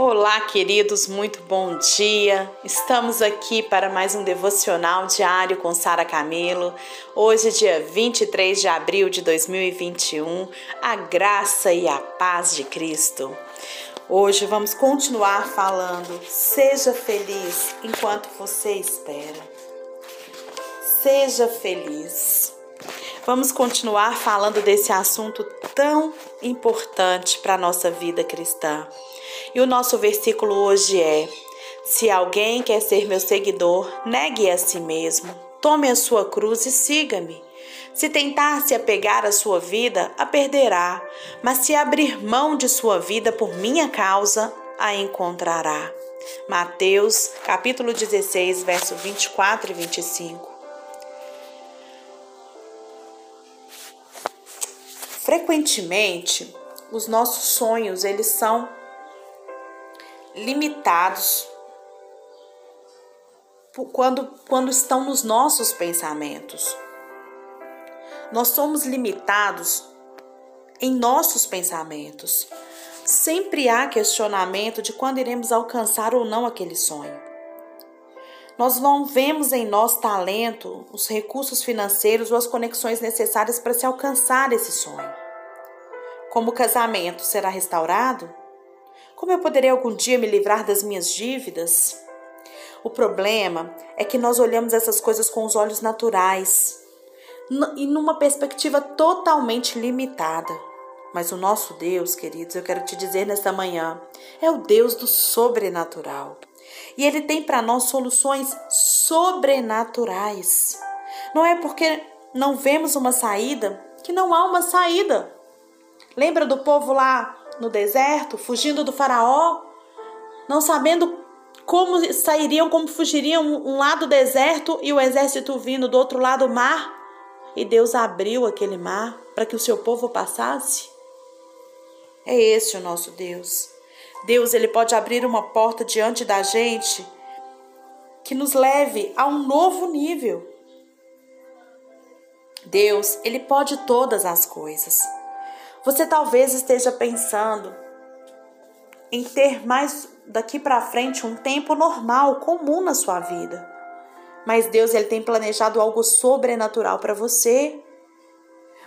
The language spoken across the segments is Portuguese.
Olá, queridos, muito bom dia. Estamos aqui para mais um devocional diário com Sara Camelo. Hoje, dia 23 de abril de 2021, a graça e a paz de Cristo. Hoje vamos continuar falando. Seja feliz enquanto você espera. Seja feliz. Vamos continuar falando desse assunto tão importante para a nossa vida cristã. E o nosso versículo hoje é: Se alguém quer ser meu seguidor, negue a si mesmo, tome a sua cruz e siga-me. Se tentar se apegar à sua vida, a perderá, mas se abrir mão de sua vida por minha causa, a encontrará. Mateus, capítulo 16, verso 24 e 25. Frequentemente, os nossos sonhos, eles são limitados quando, quando estão nos nossos pensamentos. Nós somos limitados em nossos pensamentos. Sempre há questionamento de quando iremos alcançar ou não aquele sonho. Nós não vemos em nós talento, os recursos financeiros ou as conexões necessárias para se alcançar esse sonho. Como o casamento será restaurado? Como eu poderei algum dia me livrar das minhas dívidas? O problema é que nós olhamos essas coisas com os olhos naturais e numa perspectiva totalmente limitada. Mas o nosso Deus, queridos, eu quero te dizer nesta manhã, é o Deus do sobrenatural. E ele tem para nós soluções sobrenaturais. Não é porque não vemos uma saída que não há uma saída. Lembra do povo lá no deserto, fugindo do Faraó, não sabendo como sairiam, como fugiriam um lado do deserto e o exército vindo do outro lado do mar. E Deus abriu aquele mar para que o seu povo passasse. É esse o nosso Deus. Deus, ele pode abrir uma porta diante da gente que nos leve a um novo nível. Deus, ele pode todas as coisas. Você talvez esteja pensando em ter mais daqui para frente um tempo normal, comum na sua vida. Mas Deus ele tem planejado algo sobrenatural para você.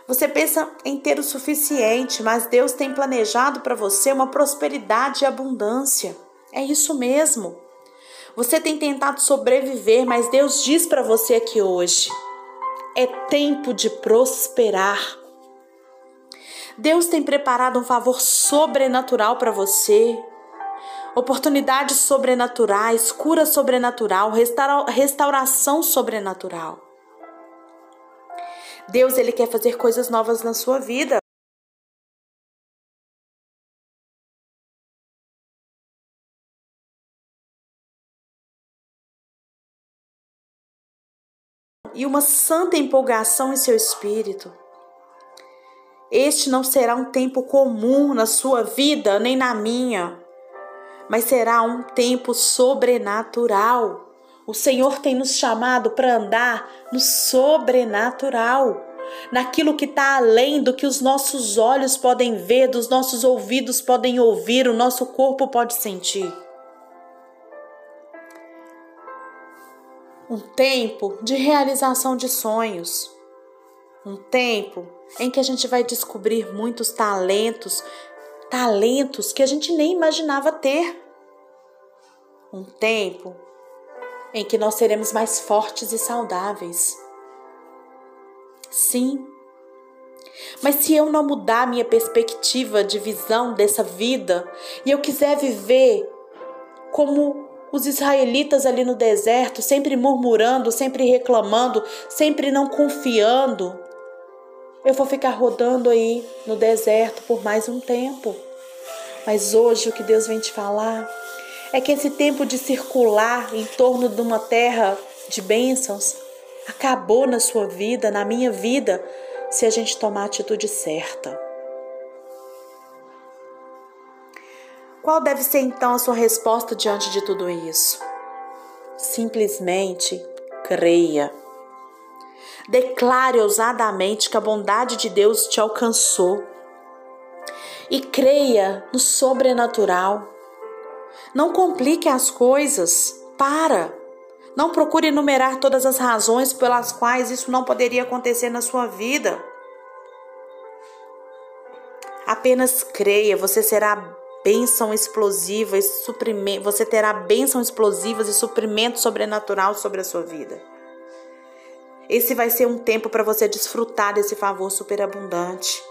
Você pensa em ter o suficiente, mas Deus tem planejado para você uma prosperidade e abundância. É isso mesmo. Você tem tentado sobreviver, mas Deus diz para você aqui hoje: é tempo de prosperar. Deus tem preparado um favor sobrenatural para você. Oportunidades sobrenaturais, cura sobrenatural, restaura, restauração sobrenatural. Deus ele quer fazer coisas novas na sua vida. E uma santa empolgação em seu espírito. Este não será um tempo comum na sua vida, nem na minha, mas será um tempo sobrenatural. O Senhor tem nos chamado para andar no sobrenatural, naquilo que está além do que os nossos olhos podem ver, dos nossos ouvidos podem ouvir, o nosso corpo pode sentir. Um tempo de realização de sonhos, um tempo em que a gente vai descobrir muitos talentos, talentos que a gente nem imaginava ter. Um tempo em que nós seremos mais fortes e saudáveis. Sim. Mas se eu não mudar minha perspectiva de visão dessa vida e eu quiser viver como os israelitas ali no deserto, sempre murmurando, sempre reclamando, sempre não confiando, eu vou ficar rodando aí no deserto por mais um tempo. Mas hoje o que Deus vem te falar é que esse tempo de circular em torno de uma terra de bênçãos acabou na sua vida, na minha vida, se a gente tomar a atitude certa. Qual deve ser então a sua resposta diante de tudo isso? Simplesmente creia. Declare ousadamente que a bondade de Deus te alcançou. E creia no sobrenatural. Não complique as coisas. Para. Não procure enumerar todas as razões pelas quais isso não poderia acontecer na sua vida. Apenas creia, você será bênção explosiva e suprimento, você terá bênçãos explosivas e suprimento sobrenatural sobre a sua vida. Esse vai ser um tempo para você desfrutar desse favor superabundante.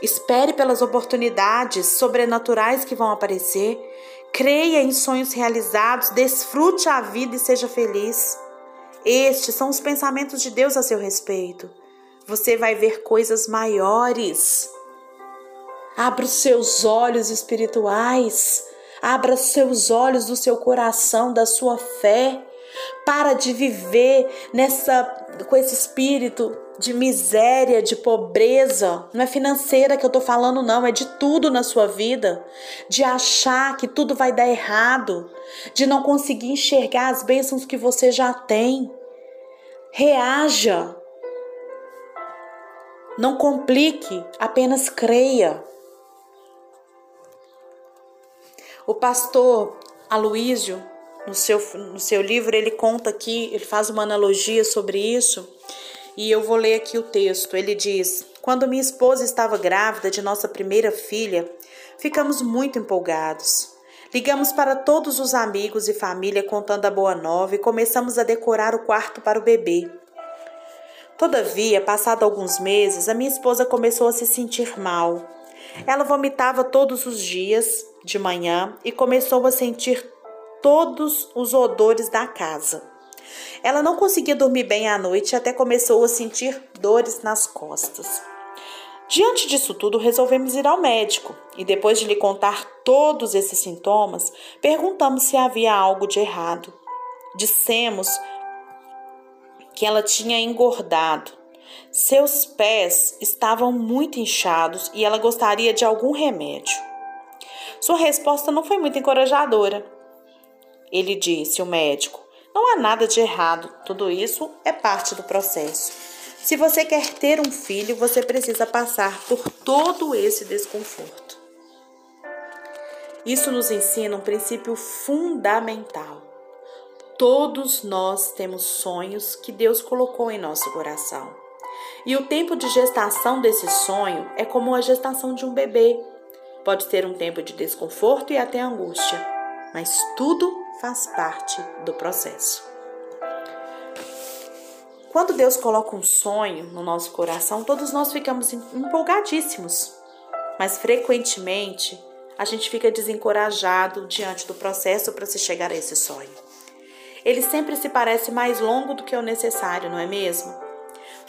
Espere pelas oportunidades sobrenaturais que vão aparecer. Creia em sonhos realizados, desfrute a vida e seja feliz. Estes são os pensamentos de Deus a seu respeito. Você vai ver coisas maiores. Abra os seus olhos espirituais. Abra seus olhos do seu coração, da sua fé. Para de viver nessa com esse espírito de miséria, de pobreza. Não é financeira que eu tô falando não, é de tudo na sua vida. De achar que tudo vai dar errado, de não conseguir enxergar as bênçãos que você já tem. Reaja. Não complique, apenas creia. O pastor Aloísio no seu, no seu livro, ele conta aqui, ele faz uma analogia sobre isso, e eu vou ler aqui o texto. Ele diz: Quando minha esposa estava grávida de nossa primeira filha, ficamos muito empolgados. Ligamos para todos os amigos e família contando a boa nova e começamos a decorar o quarto para o bebê. Todavia, passado alguns meses, a minha esposa começou a se sentir mal. Ela vomitava todos os dias de manhã e começou a sentir todos os odores da casa. Ela não conseguia dormir bem à noite e até começou a sentir dores nas costas. Diante disso tudo, resolvemos ir ao médico e, depois de lhe contar todos esses sintomas, perguntamos se havia algo de errado. Dissemos que ela tinha engordado. Seus pés estavam muito inchados e ela gostaria de algum remédio. Sua resposta não foi muito encorajadora. Ele disse, o médico: Não há nada de errado, tudo isso é parte do processo. Se você quer ter um filho, você precisa passar por todo esse desconforto. Isso nos ensina um princípio fundamental. Todos nós temos sonhos que Deus colocou em nosso coração. E o tempo de gestação desse sonho é como a gestação de um bebê. Pode ter um tempo de desconforto e até angústia, mas tudo faz parte do processo. Quando Deus coloca um sonho no nosso coração, todos nós ficamos empolgadíssimos, mas frequentemente a gente fica desencorajado diante do processo para se chegar a esse sonho. Ele sempre se parece mais longo do que o necessário, não é mesmo?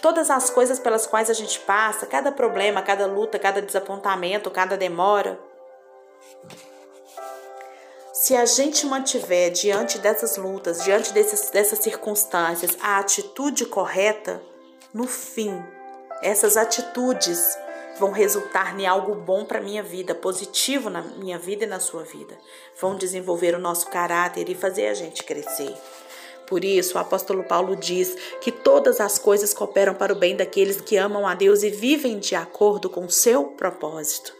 Todas as coisas pelas quais a gente passa, cada problema, cada luta, cada desapontamento, cada demora, se a gente mantiver diante dessas lutas, diante desses, dessas circunstâncias, a atitude correta, no fim, essas atitudes vão resultar em algo bom para minha vida, positivo na minha vida e na sua vida. Vão desenvolver o nosso caráter e fazer a gente crescer. Por isso, o apóstolo Paulo diz que todas as coisas cooperam para o bem daqueles que amam a Deus e vivem de acordo com o seu propósito.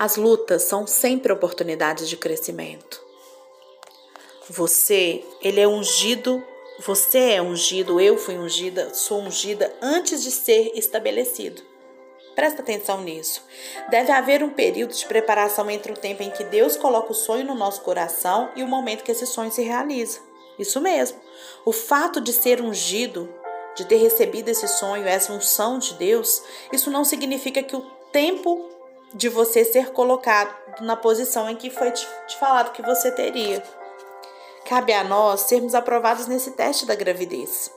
As lutas são sempre oportunidades de crescimento. Você, ele é ungido, você é ungido, eu fui ungida, sou ungida antes de ser estabelecido. Presta atenção nisso. Deve haver um período de preparação entre o tempo em que Deus coloca o sonho no nosso coração e o momento que esse sonho se realiza. Isso mesmo. O fato de ser ungido, de ter recebido esse sonho, essa unção de Deus, isso não significa que o tempo de você ser colocado na posição em que foi te, te falado que você teria. Cabe a nós sermos aprovados nesse teste da gravidez.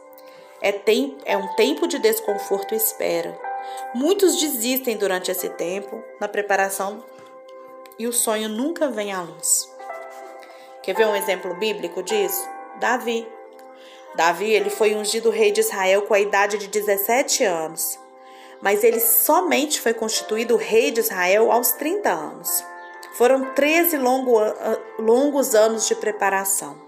É, tem, é um tempo de desconforto e espera. Muitos desistem durante esse tempo na preparação e o sonho nunca vem à luz. Quer ver um exemplo bíblico disso? Davi. Davi ele foi ungido rei de Israel com a idade de 17 anos mas ele somente foi constituído rei de Israel aos 30 anos. Foram 13 longo, longos anos de preparação.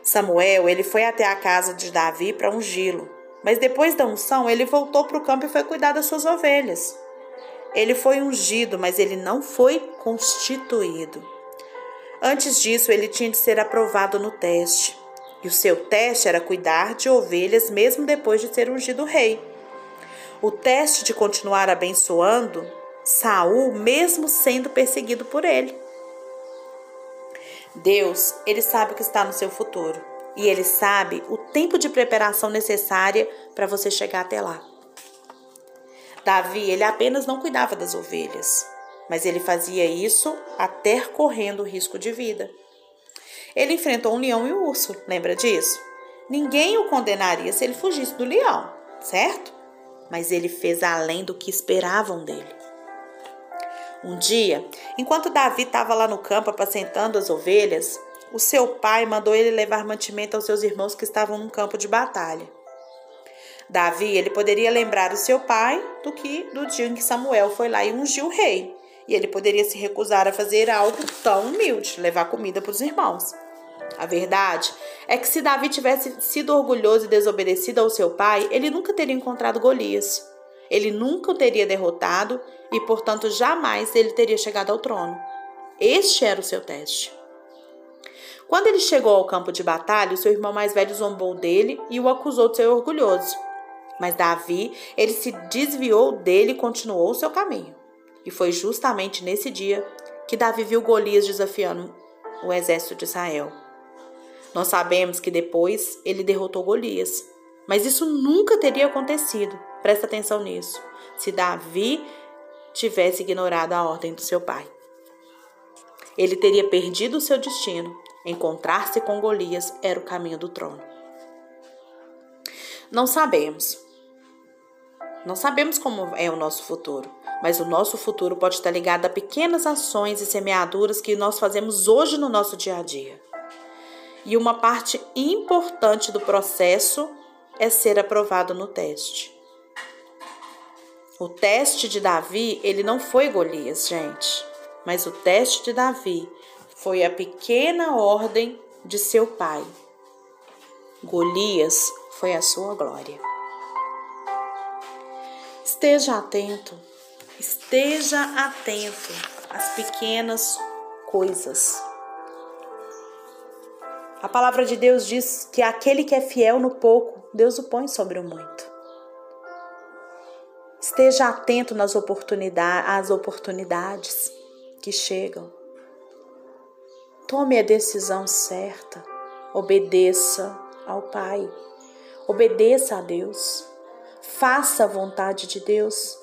Samuel, ele foi até a casa de Davi para ungí-lo, mas depois da unção ele voltou para o campo e foi cuidar das suas ovelhas. Ele foi ungido, mas ele não foi constituído. Antes disso, ele tinha de ser aprovado no teste. E o seu teste era cuidar de ovelhas mesmo depois de ser ungido rei. O teste de continuar abençoando Saul, mesmo sendo perseguido por ele. Deus, ele sabe o que está no seu futuro e ele sabe o tempo de preparação necessária para você chegar até lá. Davi, ele apenas não cuidava das ovelhas, mas ele fazia isso até correndo risco de vida. Ele enfrentou um leão e um urso, lembra disso? Ninguém o condenaria se ele fugisse do leão, certo? Mas ele fez além do que esperavam dele. Um dia, enquanto Davi estava lá no campo apacentando as ovelhas, o seu pai mandou ele levar mantimento aos seus irmãos que estavam no campo de batalha. Davi, ele poderia lembrar o seu pai do que do dia em que Samuel foi lá e ungiu o rei. E ele poderia se recusar a fazer algo tão humilde, levar comida para os irmãos. A verdade é que se Davi tivesse sido orgulhoso e desobedecido ao seu pai, ele nunca teria encontrado Golias. Ele nunca o teria derrotado e, portanto, jamais ele teria chegado ao trono. Este era o seu teste. Quando ele chegou ao campo de batalha, seu irmão mais velho zombou dele e o acusou de ser orgulhoso. Mas Davi, ele se desviou dele e continuou o seu caminho. E foi justamente nesse dia que Davi viu Golias desafiando o exército de Israel. Nós sabemos que depois ele derrotou Golias, mas isso nunca teria acontecido Presta atenção nisso. Se Davi tivesse ignorado a ordem do seu pai, ele teria perdido o seu destino. Encontrar-se com Golias era o caminho do trono. Não sabemos. Não sabemos como é o nosso futuro, mas o nosso futuro pode estar ligado a pequenas ações e semeaduras que nós fazemos hoje no nosso dia a dia. E uma parte importante do processo é ser aprovado no teste. O teste de Davi, ele não foi Golias, gente, mas o teste de Davi foi a pequena ordem de seu pai. Golias foi a sua glória. Esteja atento, esteja atento às pequenas coisas. A palavra de Deus diz que aquele que é fiel no pouco, Deus o põe sobre o muito. Esteja atento nas oportunidades, às oportunidades que chegam. Tome a decisão certa. Obedeça ao Pai. Obedeça a Deus. Faça a vontade de Deus.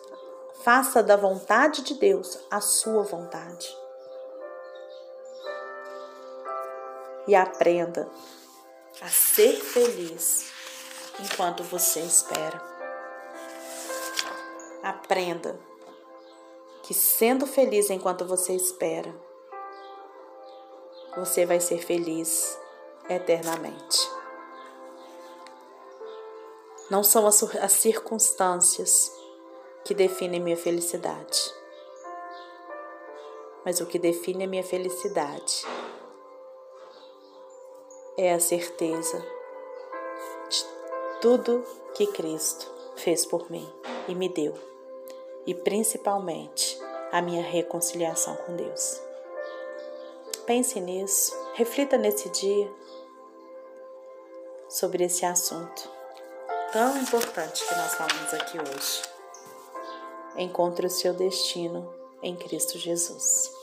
Faça da vontade de Deus a sua vontade. E aprenda a ser feliz enquanto você espera. Aprenda que sendo feliz enquanto você espera, você vai ser feliz eternamente. Não são as, as circunstâncias que definem minha felicidade, mas o que define a minha felicidade é a certeza de tudo que Cristo fez por mim e me deu e principalmente a minha reconciliação com Deus. Pense nisso, reflita nesse dia sobre esse assunto tão importante que nós falamos aqui hoje. Encontre o seu destino em Cristo Jesus.